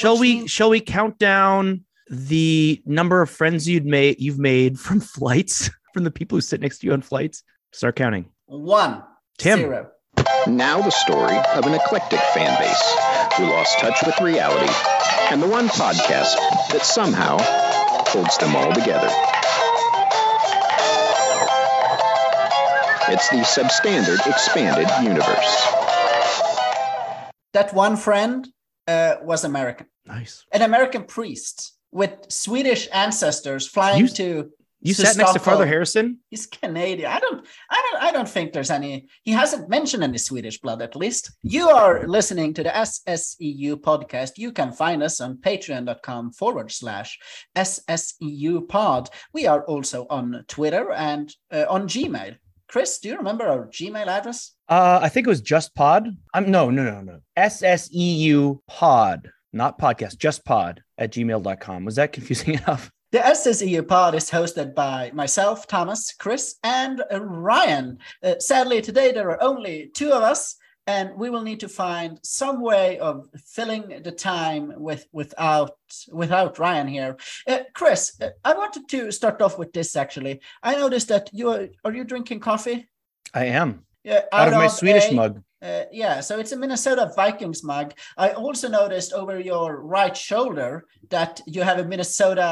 Shall Which we means- shall we count down the number of friends you'd made you've made from flights from the people who sit next to you on flights? Start counting. One. Tim. Zero. Now the story of an eclectic fan base who lost touch with reality and the one podcast that somehow holds them all together. It's the substandard expanded universe. That one friend uh, was American. Nice. An American priest with Swedish ancestors flying You- to You to sat next to Father Harrison. He's Canadian. I don't, I don't, I don't think there's any. He hasn't mentioned any Swedish blood, at least. You are listening to the SSEU podcast. You can find us on patreon.com forward slash SSEU pod. We are also on Twitter and uh, on Gmail. Chris, do you remember our Gmail address? Uh, I think it was just pod. I'm no, no, no, no. SSEU pod, not podcast, just pod at gmail.com. Was that confusing enough? The SSEU pod is hosted by myself, Thomas, Chris, and Ryan. Uh, sadly, today there are only two of us, and we will need to find some way of filling the time with without without Ryan here. Uh, Chris, uh, I wanted to start off with this. Actually, I noticed that you are, are you drinking coffee? I am Yeah, out of my Swedish a- mug. uh, yeah, so it's a Minnesota Vikings mug. I also noticed over your right shoulder that you have a Minnesota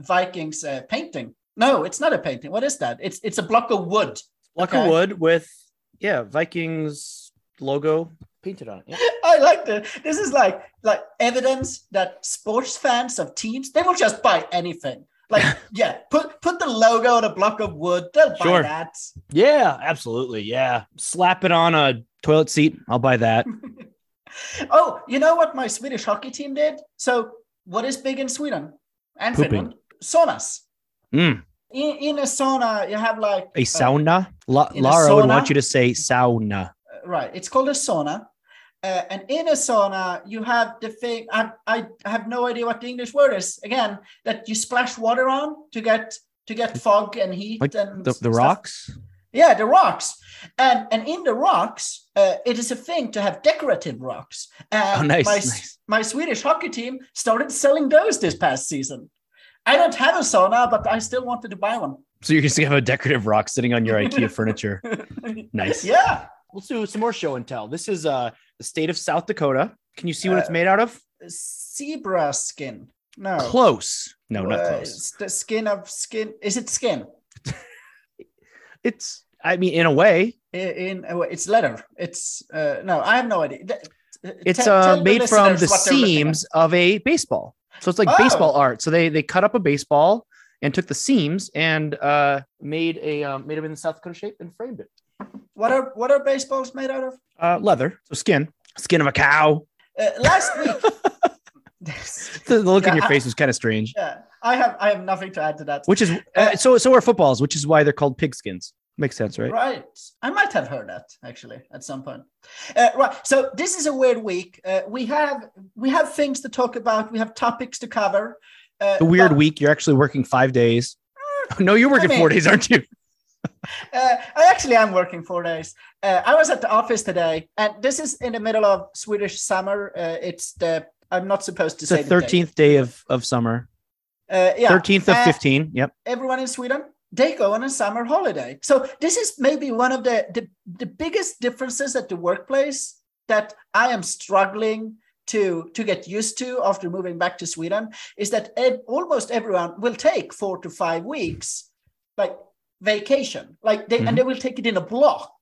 Vikings uh, painting. No, it's not a painting. What is that? It's it's a block of wood. Block Okay. of wood with yeah Vikings logo painted on it. Yeah. I like the. This is like like evidence that sports fans of teams they will just buy anything. Like yeah, put put the logo on a block of wood. They'll buy Sure. that. Yeah, absolutely. Yeah. Slap it on a toilet seat. I'll buy that. Oh, you know what my Swedish hockey team did? So what is big in Sweden and Pooping. Finland? Saunas. Mm, in, in a sauna you have like a sauna. La- in a Lara would sauna? want you to say sauna. Right. It's called a sauna. Uh, and in a sauna you have the thing I, I have no idea what the english word is. Again that you splash water on to get to get fog and heat Like and The, the rocks. yeah the rocks. And and in the rocks uh, it is a thing to have decorative rocks. And Oh, nice, my, nice. my swedish hockey team started selling those this past season. I don't have a sauna but i still wanted to buy one. So you're just gonna have a decorative rock sitting on your IKEA furniture. Nice. yeah Let's do some more show and tell. This is uh the state of South Dakota. Can you see what it's Uh, made out of? zebra skin. No, Close. No, not Uh, close. The skin of skin. Is it skin? It's I mean, in a way, In, in uh, it's leather. It's uh, no, I have no idea. Uh, it's te- uh made from the what they're looking seams of a baseball. So it's like Oh. baseball art. So they they cut up a baseball and took the seams and uh made a um, made them in the South Dakota shape and framed it. At. What are what are baseballs made out of? Uh leather, so skin, skin of a cow. Uh, last week. The look Yeah, on your I- face was kind of strange. yeah, I have I have nothing to add to that. Which is uh, so so are footballs, which is why they're called pigskins. Makes sense, right? Right. I might have heard that actually at some point. Uh, right. So this is a weird week. Uh, we have we have things to talk about. We have topics to cover. Uh, The weird but- week. You're actually working five days. No, you're working four mean- days, aren't you? Uh, I actually am working four days. Uh, I was at the office today, and this is in the middle of Swedish summer. Uh, it's the I'm not supposed to It's say the thirteenth day of of summer. Uh, yeah, Thirteenth of fifteen. Yep. Everyone in Sweden they go on a summer holiday. So this is maybe one of the the, the biggest differences at the workplace that I am struggling to to get used to after moving back to Sweden is that ed, almost everyone will take four to five weeks like vacation like they Mhm. and they will take it in a block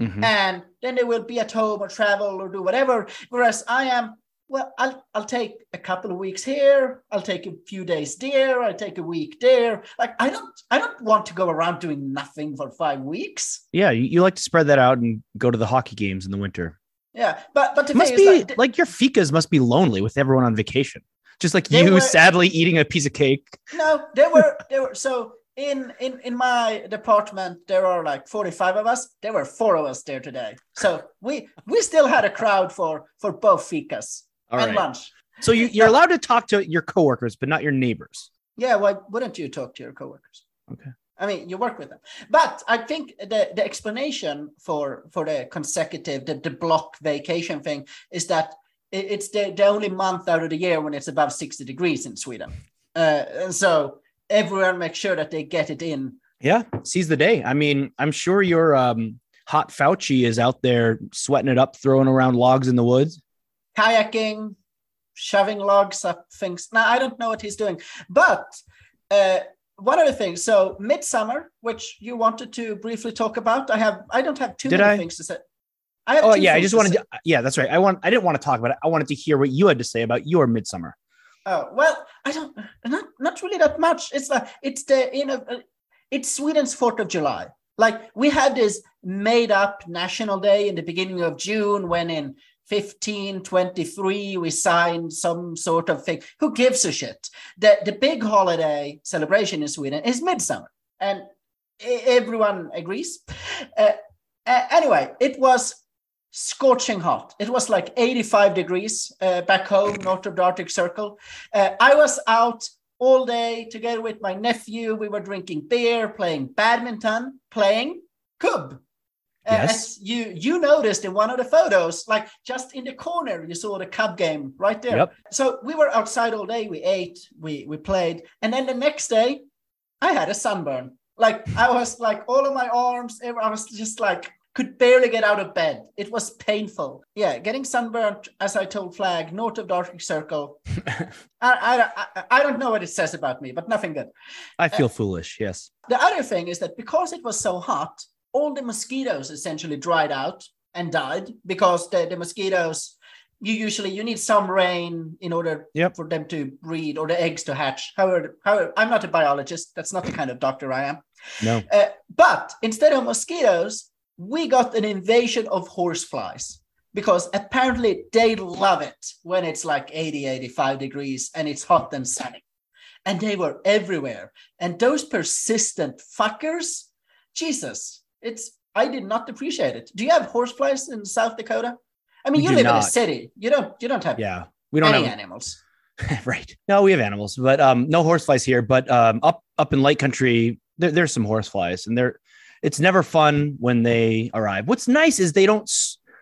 Mhm. and then they will be at home or travel or do whatever. Whereas I am, well, I'll I'll take a couple of weeks here, I'll take a few days there, I'll take a week there. Like I don't I don't want to go around doing nothing for five weeks. Yeah, you, you like to spread that out and go to the hockey games in the winter. Yeah, but but the must be like, like, your fikas must be lonely with everyone on vacation. Just like you were- sadly eating a piece of cake. no, they were they were so. In, in in my department, there are like 45 of us. There were four of us there today. So we we still had a crowd for for both fikas All and right. lunch. So you, you're allowed to talk to your coworkers, but not your neighbors. Yeah, why wouldn't you talk to your coworkers? Okay. I mean, you work with them, but I think the the explanation for for the consecutive the, the block vacation thing is that it's the, the only month out of the year when it's above 60 degrees in Sweden. Uh, and so everyone make sure that they get it in. Yeah, seize the day. I mean, I'm sure your um, hot Fauci is out there sweating it up, throwing around logs in the woods. Kayaking, shoving logs up things. Now, I don't know what he's doing. But uh, one other thing. So, Midsummer, which you wanted to briefly talk about, I have. I don't have too Did many I? things to say. I have Oh yeah, I just wanted to. Yeah, that's right. I want. I didn't want to talk about it. I wanted to hear what you had to say about your midsummer. Oh well, I don't not not really that much. It's like it's the you know uh, it's Sweden's Fourth of July. Like we had this made up national day in the beginning of June when in 1523 we signed some sort of thing. Who gives a shit? The the big holiday celebration in Sweden is midsummer, and everyone agrees. Uh, uh, anyway, it was scorching hot. It was like 85 degrees uh, back home, north of the Arctic Circle. Uh, I was out all day together with my nephew. We were drinking beer, playing badminton, playing kubb. Uh, Yes. As you you noticed in one of the photos, like just in the corner, you saw the kubb game right there. Yep. So we were outside all day. We ate, we we played, and then the next day, I had a sunburn. Like I was like all of my arms, I was just like could barely get out of bed. It was painful. Yeah, getting sunburnt, as I told Flag, north of the Arctic Circle. I, I, I, I don't know what it says about me, but nothing good. I feel foolish. Yes. The other thing is that because it was so hot, all the mosquitoes essentially dried out and died because the, the mosquitoes you usually you need some rain in order Yep. for them to breed or the eggs to hatch. However, however, I'm not a biologist. That's not the kind of doctor I am. No. Uh, but instead of mosquitoes, we got an invasion of horseflies because apparently they love it when it's like 80, 85 degrees and it's hot and sunny. And they were everywhere. And those persistent fuckers, Jesus, it's I did not appreciate it. Do you have horseflies in South Dakota? I mean, We you live in a city. You don't you don't have Yeah. We don't any have animals. right. No, we have animals, but um, no horseflies here. But um, up up in light country, there, there's some horseflies, and they're it's never fun when they arrive. What's nice is they don't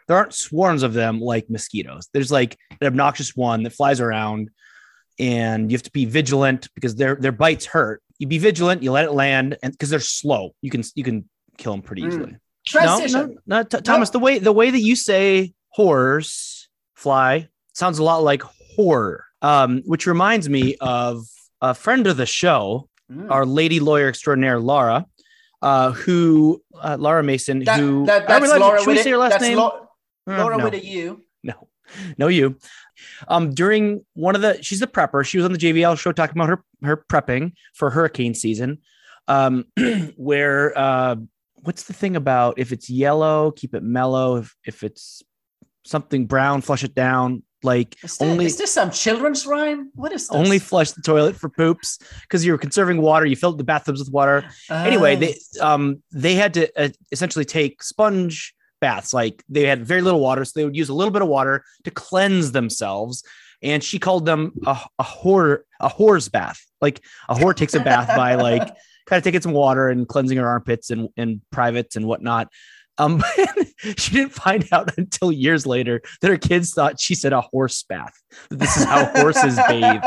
there aren't swarms of them like mosquitoes. There's like an obnoxious one that flies around, and you have to be vigilant because their their bites hurt. You be vigilant. You let it land, and because they're slow, you can you can kill them pretty Mm. easily. Transition. No, no, no, T- Thomas. The way the way that you say horse fly sounds a lot like horror, um, which reminds me of a friend of the show, Mm. our lady lawyer extraordinaire, Laura, uh, who uh, Laura Mason, That- who that- I that's Laura should we say her last that's name? Lau- Uh, Laura no. with a U. No, no, you. Um, during one of the, she's the prepper. She was on the JVL show talking about her her prepping for hurricane season. Um, where uh, what's the thing about if it's yellow, keep it mellow. If if it's something brown, flush it down. Like Is, this, only is this some children's rhyme? What is this? only flush the toilet for poops because you're conserving water. You filled the bathtubs with water. anyway Ah. they um they had to uh, essentially take sponge baths like they had very little water so they would use a little bit of water to cleanse themselves and she called them a, a whore a whore's bath like a whore takes a bath by like kind of taking some water and cleansing her armpits and, and privates and whatnot um she didn't find out until years later that her kids thought she said a horse bath this is how horses bathe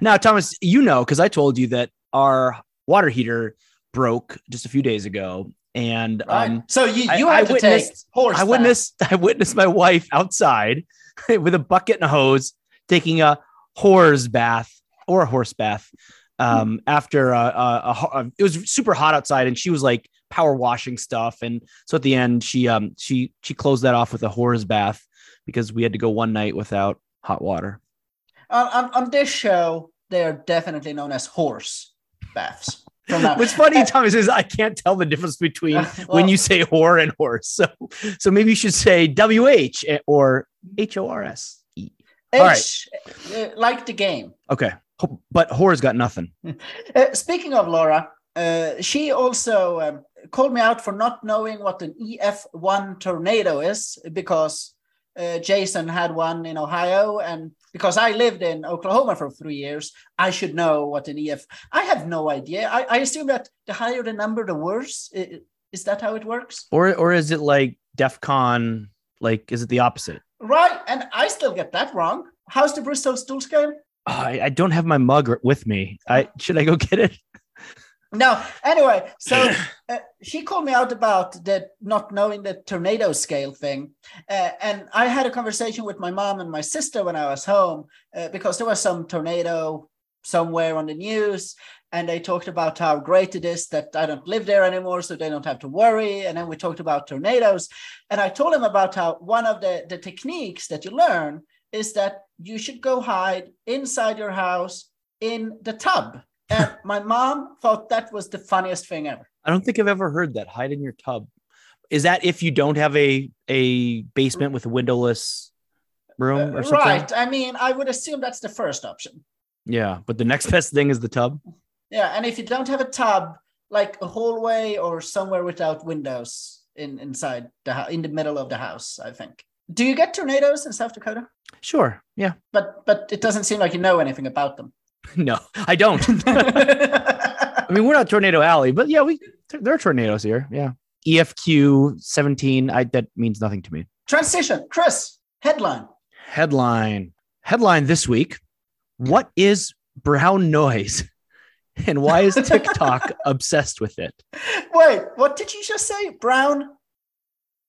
now, Thomas, you know, because I told you that our water heater broke just a few days ago. And Right. um, so you, I- you I take witnessed- horse. I witnessed I witnessed my wife outside with a bucket and a hose taking a horse bath or a horse bath um, after a, a, uh, it was super hot outside and she was like power washing stuff and so at the end she um she she closed that off with a horse bath because we had to go one night without hot water. on, on, on this show, they are definitely known as horse baths. What's funny, Thomas, is I can't tell the difference between Uh, when you say whore and horse. So, so maybe you should say W H or H O R S E. all right. H, uh, like the game. Okay, but whore's got nothing. Uh, speaking of Laura, uh, she also um, called me out for not knowing what an EF1 tornado is because uh, Jason had one in Ohio, and because I lived in Oklahoma for three years, I should know what an EF. I have no idea. I, I assume that the higher the number, the worse. Is that how it works? Or or is it like DEF CON? Like, is it the opposite? Right, and I still get that wrong. How's the Bristol stool scale? Oh, I, I don't have my mug with me. I should I go get it? No, anyway, so uh, she called me out about the not knowing the tornado scale thing. Uh, and I had a conversation with my mom and my sister when I was home uh, because there was some tornado somewhere on the news. And they talked about how great it is that I don't live there anymore, so they don't have to worry. And then we talked about tornadoes. And I told them about how one of the, the techniques that you learn is that you should go hide inside your house in the tub my mom thought that was the funniest thing ever. I don't think I've ever heard that. Hide in your tub. Is that if you don't have a a basement with a windowless room or Uh, something? right. I mean, I would assume that's the first option. Yeah, but the next best thing is the tub. Yeah, and if you don't have a tub, like a hallway or somewhere without windows in inside the house, in the middle of the house, I think. Do you get tornadoes in South Dakota? Sure. Yeah. But but it doesn't seem like you know anything about them. No, I don't. I mean, we're not Tornado Alley, but yeah, we there are tornadoes here. Yeah. EFQ 17. I that means nothing to me. Transition, Chris. Headline. Headline. Headline this week. What is brown noise? And why is TikTok obsessed with it? Wait, what did you just say? Brown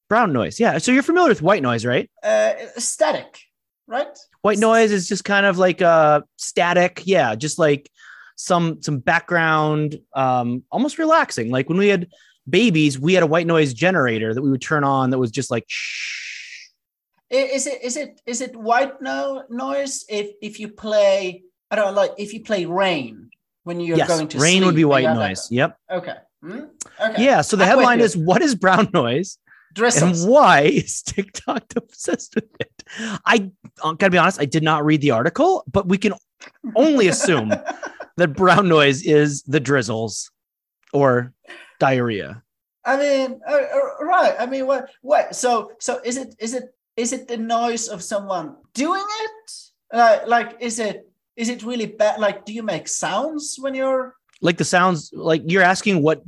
Brown noise. Yeah. So you're familiar with white noise, right? uh, static, right? White noise is just kind of like uh static. Yeah, just like some some background, um, almost relaxing. Like when we had babies, we had a white noise generator that we would turn on that was just like shh. Is it is it is it white no noise if if you play I don't know like if you play rain when you're yes, going to rain would be white that- noise. Yep. Okay. Hmm? Okay. Yeah. So the I'm headline is what is brown noise Drizzles. and why is TikTok obsessed with it? I uh, gotta be honest, I did not read the article, but we can only assume that brown noise is the drizzles or diarrhea. I mean, uh, uh, right. I mean, what? What? So, so is it? Is it? Is it the noise of someone doing it? Like, like, is it? Is it really bad? Like, do you make sounds when you're? Like the sounds, like you're asking what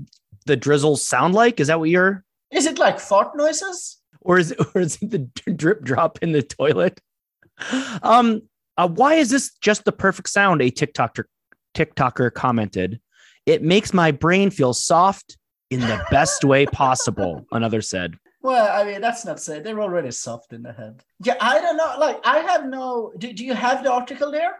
the drizzles sound like. Is that what you're, Is it like fart noises? or is it, or is it the drip drop in the toilet? Um, uh, why is this just the perfect sound? A TikToker TikToker commented. It makes my brain feel soft in the best way possible. Another said. Well, I mean, that's not said. They're already soft in the head. Yeah, I don't know. Like, I have no. Do, do you have the article there?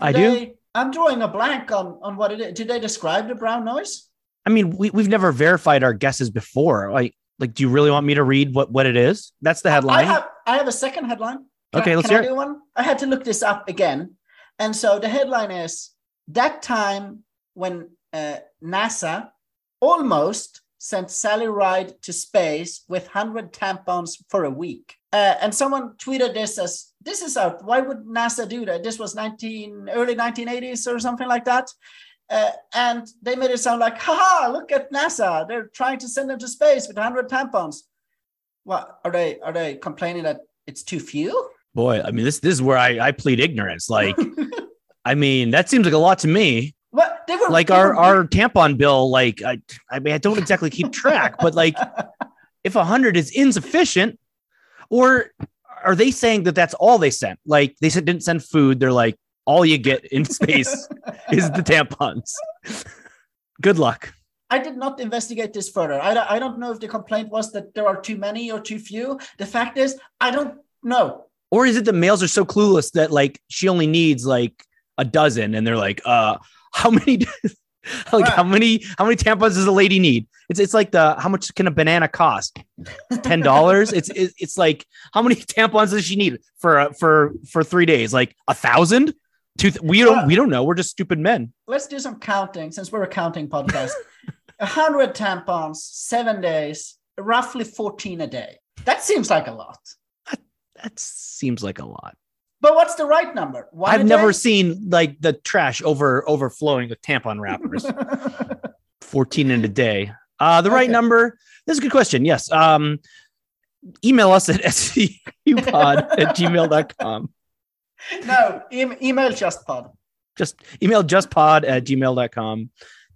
I do. I'm drawing a blank on on what it is. Did they describe the brown noise? I mean, we, we've never verified our guesses before. Like, like, do you really want me to read what, what it is? That's the headline. I have I have a second headline. Can Okay, I, let's hear I it. one? I had to look this up again, and so the headline is that time when uh, NASA almost sent Sally Ride to space with hundred tampons for a week. Uh, and someone tweeted this as this is out. Why would NASA do that? This was 19 early 1980s or something like that. Uh, and they made it sound like, haha, look at NASA. They're trying to send them to space with 100 tampons. What are they? Are they complaining that it's too few? Boy, I mean, this this is where I, I plead ignorance. Like, I mean, that seems like a lot to me. What they were Like they our were- our tampon bill, like I I mean, I don't exactly keep track, but like if hundred is insufficient, or are they saying that that's all they sent? Like they said didn't send food. They're like all you get in space is the tampons. Good luck. I did not investigate this further. I, don't- I don't know if the complaint was that there are too many or too few. The fact is, I don't know. Or is it the males are so clueless that like she only needs like a dozen and they're like, uh, how many like how many how many tampons does a lady need? It's it's like the how much can a banana cost? Ten dollars? it's it's like how many tampons does she need for uh, for for three days? Like a thousand? Two th- we don't we don't know. We're just stupid men. Let's do some counting since we're a counting podcast. A hundred tampons, seven days, roughly 14 a day. That seems like a lot. That that seems like a lot. But what's the right number? One I've never day? seen like the trash over overflowing with tampon wrappers. 14 in a day. Uh, the right Okay. number. This is a good question. Yes. Um, email us at scupod at gmail.com. no, em- email just pod. Just email justpod at gmail.com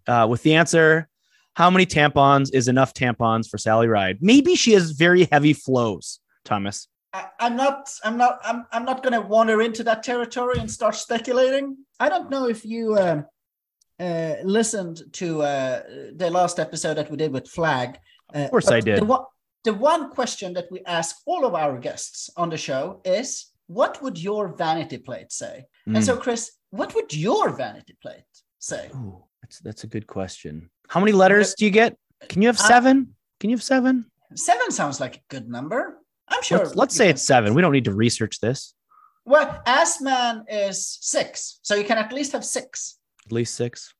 uh, with the answer. How many tampons is enough tampons for Sally Ride? Maybe she has very heavy flows, Thomas. I, I'm not. I'm not. I'm. I'm not going to wander into that territory and start speculating. I don't know if you um, uh, listened to uh, the last episode that we did with Flag. Uh, Of course I did. The one, the one question that we ask all of our guests on the show is, "What would your vanity plate say?" And Mm. so, Chris, what would your vanity plate say? Ooh, that's that's a good question. How many letters do you get? Can you have Uh, seven? Can you have seven? Seven sounds like a good number. I'm sure. Let's, let's say it's seven. We don't need to research this. Well, Assman is six, so you can at least have six. At least six.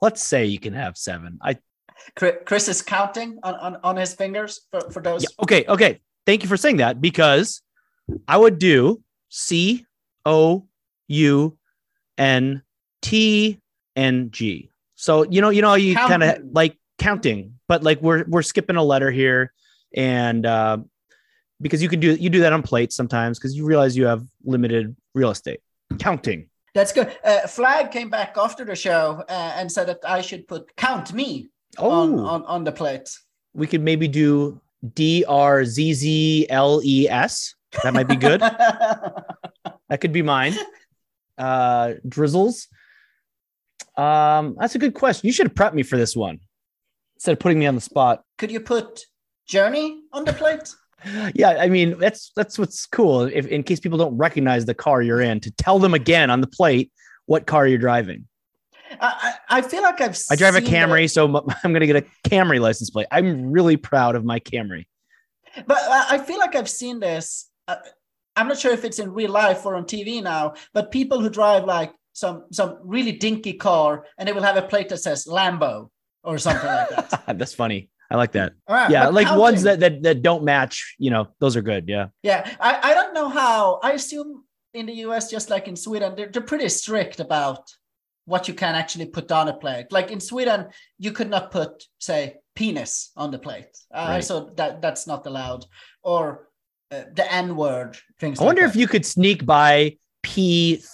Let's say you can have seven. I Chris is counting on, on, on his fingers for, for those. yeah, okay, okay. Thank you for saying that because I would do C O U N T N G. So you know, you know, you kind of like counting, but like we're we're skipping a letter here, and uh, because you can do you do that on plates sometimes because you realize you have limited real estate. Counting. That's good. Uh, Flag came back after the show uh, and said that I should put count me Oh, on, on, on the plate. we could maybe do D R Z Z L E S. That might be good. that could be mine. Uh, drizzles. Um, that's a good question. You should have prepped me for this one instead of putting me on the spot. Could you put Journey on the plate? Yeah, I mean that's that's what's cool. If in case people don't recognize the car you're in, to tell them again on the plate what car you're driving. I, I feel like I've I drive a Camry, so I'm going to get a Camry license plate. I'm really proud of my Camry. But I feel like I've seen this. Uh, I'm not sure if it's in real life or on TV now, but people who drive like some some really dinky car and they will have a plate that says Lambo or something like that. that's funny. I like that. Right, Yeah, like ones that, that that don't match. You know, those are good. Yeah. Yeah, I, I don't know how. I assume in the US, just like in Sweden, they're, they're pretty strict about what you can actually put on a plate. Like in Sweden, you could not put, say, penis on the plate. Uh, Right. So that that's not allowed. Or the N word, things I wonder like if you could sneak by P3NIS.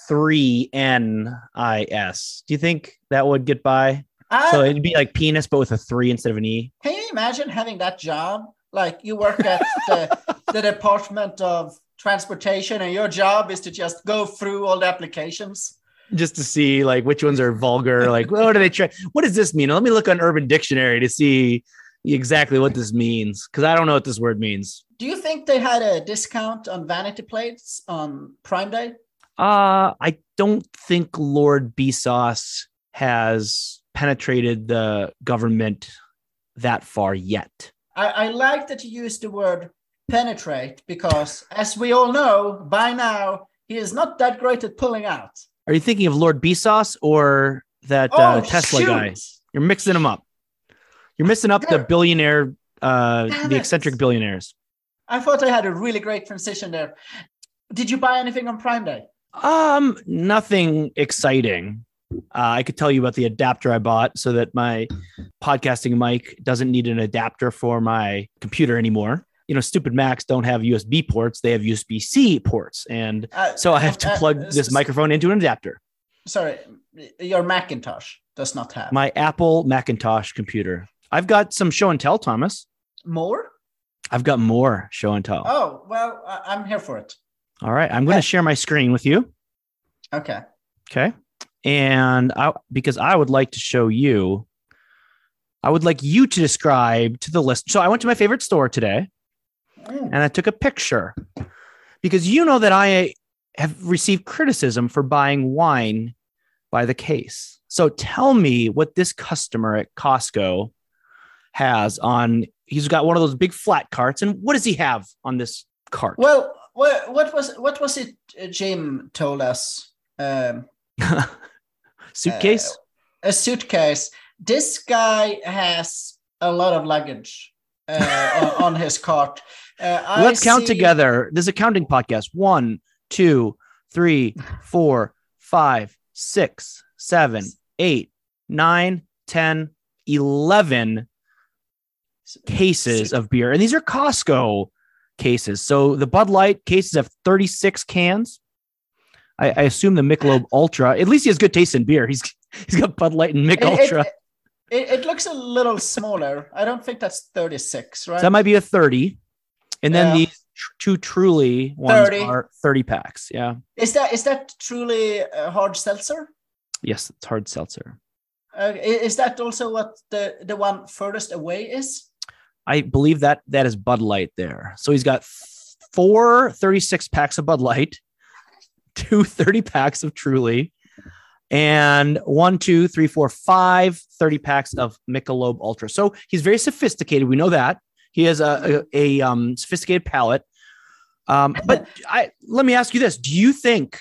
Do you think that would get by? I, So it'd be like penis, but with a three instead of an E. Can you imagine having that job? Like you work at the, the Department of Transportation and your job is to just go through all the applications. Just to see like which ones are vulgar. Like, what do they try? What does this mean? Let me look on Urban Dictionary to see exactly what this means. Because I don't know what this word means. Do you think they had a discount on vanity plates on Prime Day? Uh, I don't think Lord Sauce has penetrated the government that far yet. I, I like that you use the word penetrate because, as we all know by now, he is not that great at pulling out. Are you thinking of Lord Sauce or that Oh, uh, Tesla shoot. guy? You're mixing them up. You're missing up the billionaire, uh, Damn the it. eccentric billionaires. I thought I had a really great transition there. Did you buy anything on Prime Day? Um, nothing exciting. Uh, I could tell you about the adapter I bought so that my podcasting mic doesn't need an adapter for my computer anymore. You know, stupid Macs don't have USB ports; they have USB C ports, and Uh, so I have to uh, plug uh, this microphone into an adapter. Sorry, your Macintosh does not have My Apple Macintosh computer. I've got some show and tell, Thomas. more. I've got more show and tell. Oh well, I'm here for it. All right, I'm going to share my screen with you. Okay. Okay. And I, because I would like to show you, I would like you to describe to the list. So I went to my favorite store today Mm. and I took a picture because you know that I have received criticism for buying wine by the case. So tell me what this customer at Costco has on. He's got one of those big flat carts. And what does he have on this cart? Well, what, what was what was it? uh, Jim told us um, Suitcase? a suitcase. This guy has a lot of luggage uh, on, on his cart. Uh, Let's count together. This is a counting podcast. One, two, three, four, five, six, seven, eight, nine, 10, 11 cases of beer. And these are Costco cases. So the Bud Light cases have 36 cans. I, I assume the Michelob Ultra, at least he has good taste in beer. He's he's got Bud Light and Mick It, Ultra. it, it, it looks a little smaller. I don't think that's 36, right? So that might be a 30. And then Yeah. these two truly ones 30. are 30 packs. Yeah. Is that is that truly a hard seltzer? Yes, it's hard seltzer. Uh, is that also what the the one furthest away is? I believe that that is Bud Light there. So he's got four 36 packs of Bud Light, two 30 packs of Truly, and one, two, three, four, five 30 packs of Michelob Ultra. So he's very sophisticated. We know that. He has a, a, a, um, sophisticated palate. Um, but I let me ask you this. Do you think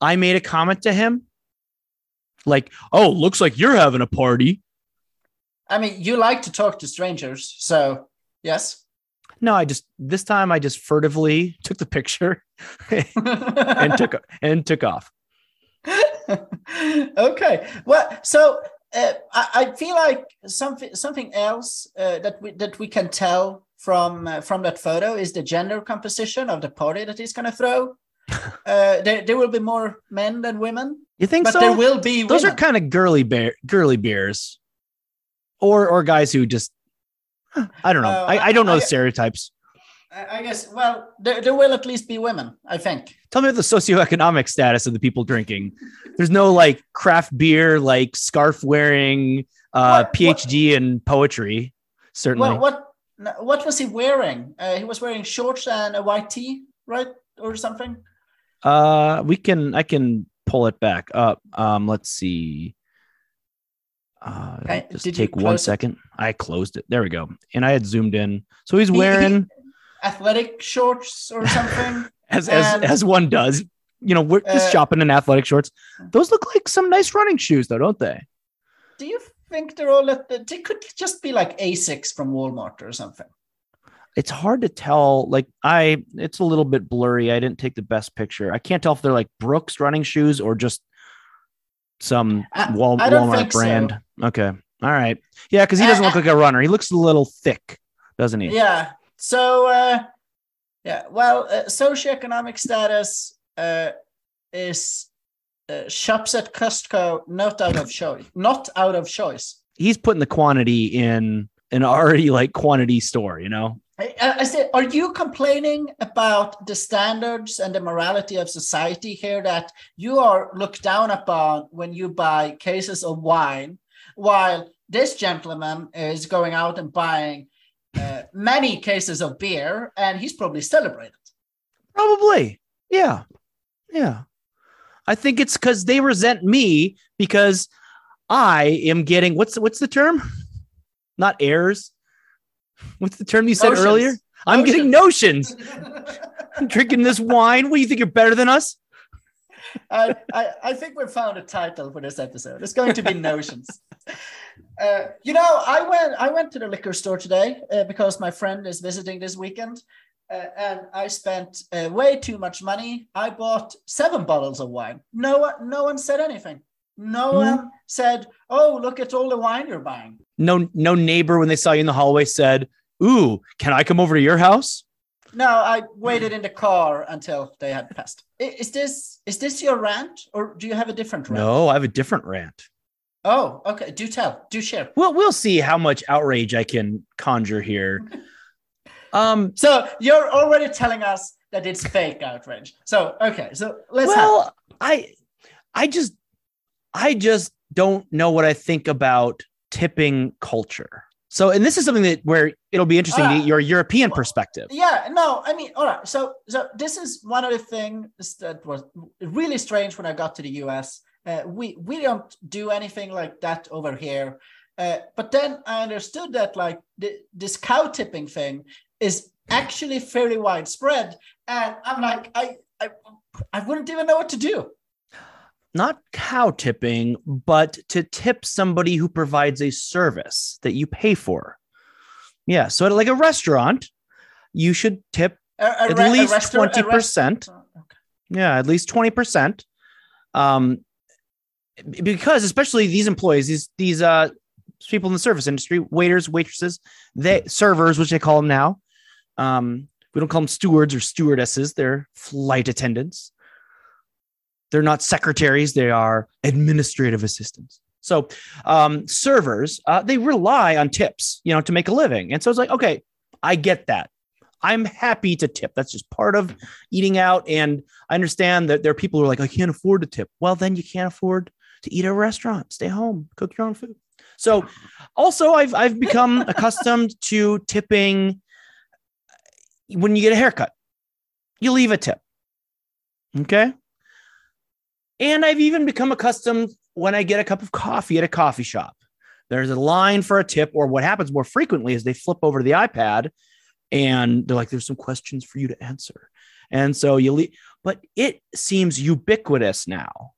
I made a comment to him? Like, oh, looks like you're having a party. I mean, you like to talk to strangers, so yes. No, I just this time I just furtively took the picture and took and took off. okay. Well, so uh, I, I feel like something something else uh, that we that we can tell from uh, from that photo is the gender composition of the party that he's going to throw. Uh, there, there will be more men than women, You think but so? there will be Those women. are kind of girly bear girly beers, or or guys who just I don't know. Uh, I, I don't know I- the stereotypes. I guess. Well, there, there will at least be women. I think. Tell me the socioeconomic status of the people drinking. There's no like craft beer, like scarf wearing, uh, What- what- PhD in poetry. Certainly. Well, what what was he wearing? Uh, he was wearing shorts and a white tee, right, or something. Uh, we can I can pull it back up. Um, let's see. Uh, Okay, just take one close it? second. I closed it. There we go. And I had zoomed in. So he's He- he- wearing Athletic shorts or something. as as as one does. You know, we're just Uh, shopping in athletic shorts. Those look like some nice running shoes, though, don't they? Do you think they're all at the, they could just be like Asics from Walmart or something? It's hard to tell. Like I, it's a little bit blurry. I didn't take the best picture. I can't tell if they're like Brooks running shoes or just some I- Wal- I Walmart brand. so. Okay, all right, yeah, because he doesn't look like a runner. He looks a little thick, doesn't he? Yeah. So, uh, yeah. Well, uh, socioeconomic status uh, is uh, shops at Costco not out of choice. Not out of choice. He's putting the quantity in an already like quantity store. You know. I, I I say, are you complaining about the standards and the morality of society here that you are looked down upon when you buy cases of wine, while this gentleman is going out and buying uh, many cases of beer, and he's probably celebrated? Probably. Yeah. Yeah. I think it's because they resent me because I am getting what's what's the term? Not heirs. What's the term you said Notions. earlier? I'm getting notions. I'm drinking this wine. What do you think you're better than us? I, I, I think we've found a title for this episode. It's going to be notions. Uh, you know, I went I went to the liquor store today uh, because my friend is visiting this weekend, uh, and I spent uh, way too much money. I bought seven bottles of wine. No one no one said anything. No Hmm. one said, "Oh, look at all the wine you're buying." No, no neighbor when they saw you in the hallway said, Ooh, can I come over to your house? No, I waited in the car until they had passed. Is this is this your rant, or do you have a different rant? No, I have a different rant. Oh, okay. Do tell. Do share. Well, we'll see how much outrage I can conjure here. Um, So you're already telling us that it's fake outrage. So okay, so let's have. well, I, I just, I just don't know what I think about tipping culture. So, and this is something that where it'll be interesting to Ah. your European perspective. Yeah, no, I mean, all right. So, so this is one of the things that was really strange when I got to the US. Uh, we we don't do anything like that over here. Uh, but then I understood that like the, this cow tipping thing is actually fairly widespread, and I'm like, I I I wouldn't even know what to do. Not cow tipping, but to tip somebody who provides a service that you pay for. Yeah. So, at like a restaurant, you should tip A, a at re- least twenty rest- percent. Oh, okay. Yeah, at least 20%. Um b- because especially these employees, these these uh people in the service industry, waiters, waitresses, they servers, which they call them now. Um, we don't call them stewards or stewardesses, they're flight attendants. They're not secretaries, they are administrative assistants. So um servers, uh, they rely on tips, you know, to make a living. And so it's like, okay, I get that. I'm happy to tip. That's just part of eating out. And I understand that there are people who are like, I can't afford to tip. Well, then you can't afford to eat at a restaurant. Stay home, cook your own food. So also I've I've become accustomed to tipping uh, when you get a haircut. You leave a tip. Okay. And I've even become accustomed when I get a cup of coffee at a coffee shop. There's a line for a tip, or what happens more frequently is they flip over to the iPad and they're like, there's some questions for you to answer. And so you leave, but it seems ubiquitous now.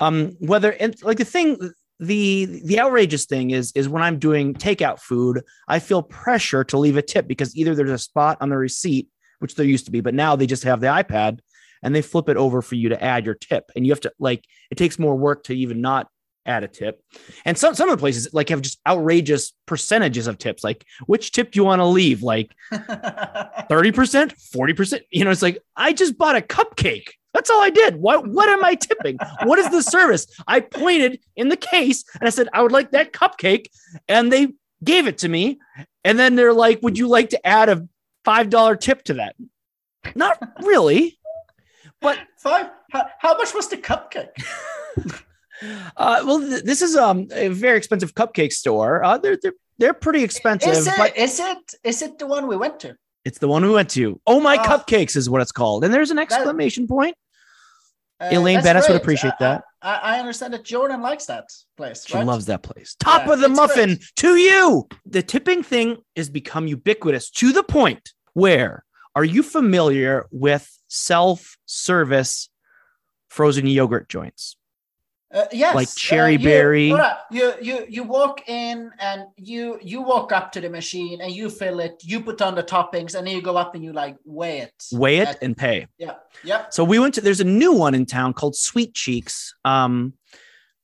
Um, whether and like the thing, the the outrageous thing is is when I'm doing takeout food, I feel pressure to leave a tip because either there's a spot on the receipt, which there used to be, but now they just have the iPad and they flip it over for you to add your tip. And you have to like it takes more work to even not add a tip. And some some of the places like have just outrageous percentages of tips. Like which tip do you want to leave? Like 30%, 40%. You know, it's like I just bought a cupcake. That's all I did. What what am I tipping? What is the service? I pointed in the case and I said I would like that cupcake and they gave it to me. And then they're like, "Would you like to add a $5 tip to that?" Not really. But Five. How, how much was the cupcake? Uh, well, th- this is um a very expensive cupcake store. Uh, they're they're they're pretty expensive, Is it, but is it is it the one we went to? It's the one we went to. Oh my Ah. cupcakes is what it's called, and there's an exclamation point. Uh, Elaine Benes would appreciate I- that. I, I understand that Jordan likes that place. She right? loves that place. Top Yeah, of the muffin great. to you. The tipping thing has become ubiquitous to the point where are you familiar with self-service frozen yogurt joints? Uh, yes, Like uh, cherry you- berry. You you you walk in and you you walk up to the machine and you fill it. You put on the toppings and then you go up and you like weigh it. Weigh it At- and pay. yeah, yeah. So we went to there's a new one in town called Sweet Cheeks um,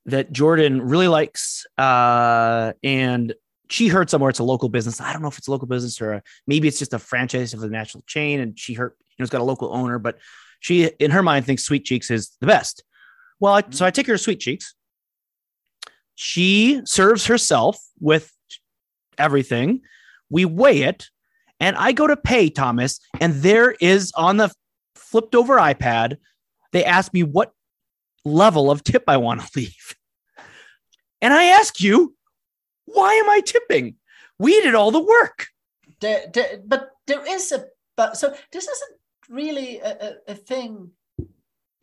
that Jordan really likes. Uh, and she heard somewhere it's a local business. I don't know if it's a local business or a, maybe it's just a franchise of a national chain. And she heard, you know, it's got a local owner, but she, in her mind, thinks Sweet Cheeks is the best. Well, I, mm-hmm. so I take her to Sweet Cheeks. She serves herself with everything. We weigh it, and I go to pay Thomas, and there is on the flipped over iPad, they ask me what level of tip I want to leave. And I ask you, why am I tipping? We did all the work. The, the, but there is a but so this isn't really a, a, a thing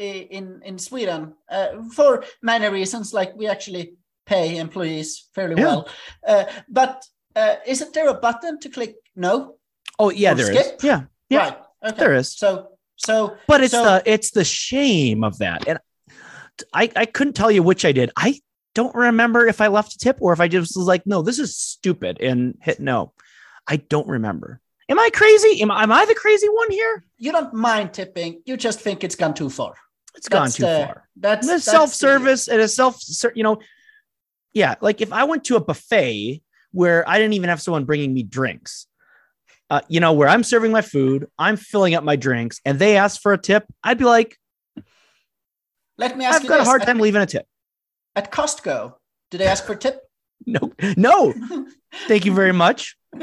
in in Sweden uh, for many reasons. Like we actually pay employees fairly Yeah. well, uh, but uh, isn't there a button to click no? Oh, yeah, there is. skip? Yeah, Yeah, Right. Okay. there is. So so But it's So- the it's the shame of that. And I, I couldn't tell you which I did. I don't remember if I left a tip or if I just was like, no, this is stupid and hit no. I don't remember. Am I crazy? Am, am I the crazy one here? you don't mind tipping. You just think it's gone too far. It's gone too the- far. That's that's self-service and a self you know yeah like if i went to a buffet where i didn't even have someone bringing me drinks uh, you know where i'm serving my food i'm filling up my drinks and they ask for a tip i'd be like Let me ask i've you got a this. hard At- time leaving a tip At Costco, do they ask for a tip? no no thank you very much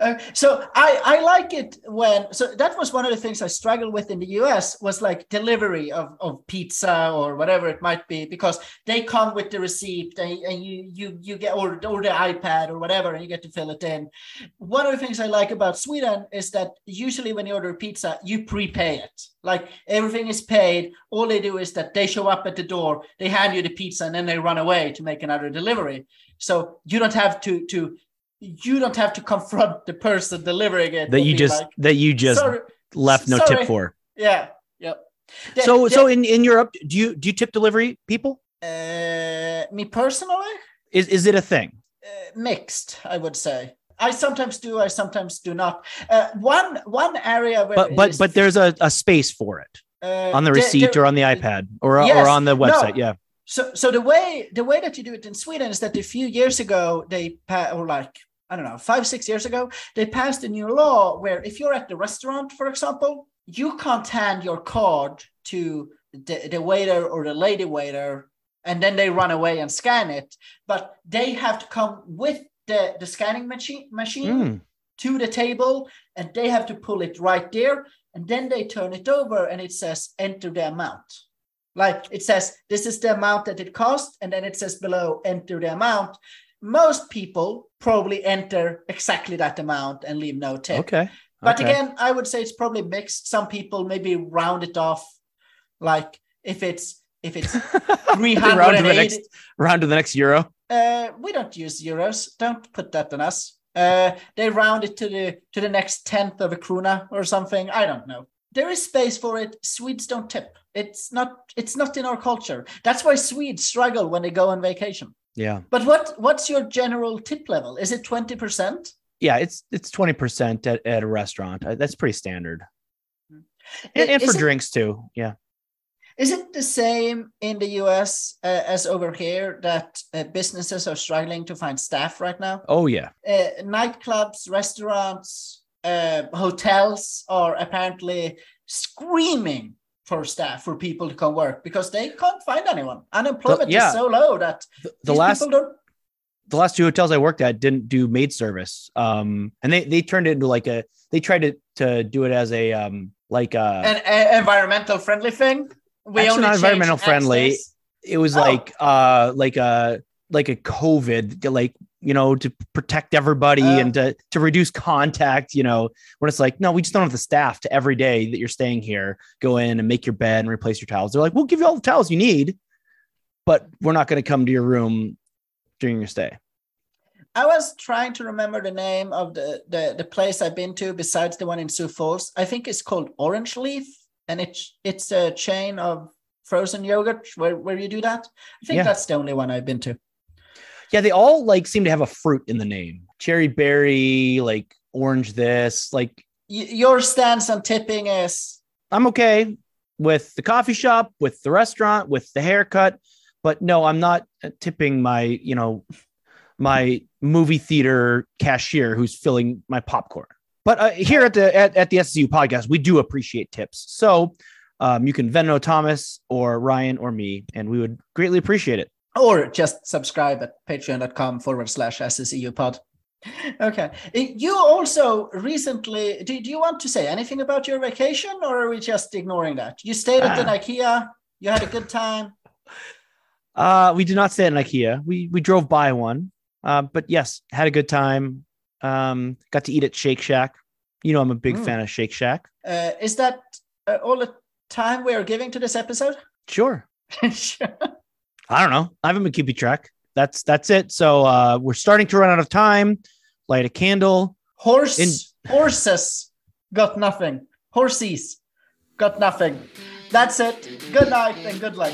Uh, so I, I like it when so that was one of the things I struggled with in the US was like delivery of, of pizza or whatever it might be because they come with the receipt and, and you you you get or, or the iPad or whatever and you get to fill it in. One of the things I like about Sweden is that usually when you order pizza you prepay it. Like everything is paid. All they do is that they show up at the door they hand you the pizza and then they run away to make another delivery. So you don't have to to you don't have to confront the person delivering it that you just like, that you just "Sorry." left no sorry. tip for yeah yep so so in in europe do you do you tip delivery people uh, me personally is is it a thing uh, mixed i would say i sometimes do i sometimes do not uh, one one area where but but but there's a, a space for it uh, on the receipt there- or on the ipad or, Yes. or on the No. website yeah So, so the way the way that you do it in Sweden is that a few years ago they or like I don't know five six years ago they passed a new law where if you're at the restaurant, for example, you can't hand your card to the, the waiter or the lady waiter and then they run away and scan it, but they have to come with the the scanning machine machine Mm. to the table and they have to pull it right there. And then they turn it over and it says enter the amount. Like it says, this is the amount that it cost. And then it says below, enter the amount. Most people probably enter exactly that amount and leave no tip. Okay. But okay. again, I would say it's probably mixed. Some people maybe round it off, like if it's if it's three round to the next round to the next euro. Uh, we don't use euros. Don't put that on us. Uh, they round it to the to the next tenth of a krona or something. I don't know. There is space for it. Swedes don't tip. It's not. It's not in our culture. That's why Swedes struggle when they go on vacation. Yeah. But what what's your general tip level? Is it twenty percent? Yeah, it's it's 20% at, at a restaurant. Uh, That's pretty standard. And, and for it- drinks too. Yeah. Is it the same in the US uh, as over here that uh, businesses are struggling to find staff right now? Oh yeah. Uh, nightclubs, restaurants, uh, hotels are apparently screaming for staff for people to come work because they can't find anyone. Unemployment yeah. is so low that The, the these last people don't. the last two hotels I worked at didn't do maid service. Um, and they they turned it into like a they tried to to do it as a um like uh An uh, environmental friendly thing. We Actually, not environmental friendly. access. it was Oh. like uh like a like a COVID like you know to protect everybody Uh. and to to reduce contact. You know when it's like no, we just don't have the staff to every day that you're staying here go in and make your bed and replace your towels. They're like, we'll give you all the towels you need, but we're not going to come to your room during your stay. I was trying to remember the name of the, the, the place I've been to besides the one in Sioux Falls. I think it's called Orange Leaf, and it's it's a chain of frozen yogurt where, where you do that. I think Yeah. that's the only one I've been to. Yeah, they all like seem to have a fruit in the name. Cherry berry, like orange this. Like Y- your stance on tipping is I'm okay with the coffee shop, with the restaurant, with the haircut, but no, I'm not tipping my, you know, my movie theater cashier who's filling my popcorn. But uh, here at the at, at the SSU podcast, we do appreciate tips. So um, you can Venmo Thomas or Ryan or me, and we would greatly appreciate it. Or just subscribe at patreon.com forward slash SSEU pod. Okay. You also recently, do, do you want to say anything about your vacation or are we just ignoring that? You stayed at an Ah. IKEA, you had a good time. Uh, we did not stay at an IKEA. We we drove by one. Uh, but yes, had a good time. Um, got to eat at Shake Shack. You know, I'm a big Mm. fan of Shake Shack. Uh, is that uh, all the time we are giving to this episode? Sure. Sure. I don't know. I haven't been keeping track. That's that's it. So uh, we're starting to run out of time. Light a candle. Horse, In- horses got nothing. Horses got nothing. That's it. Good night and good luck.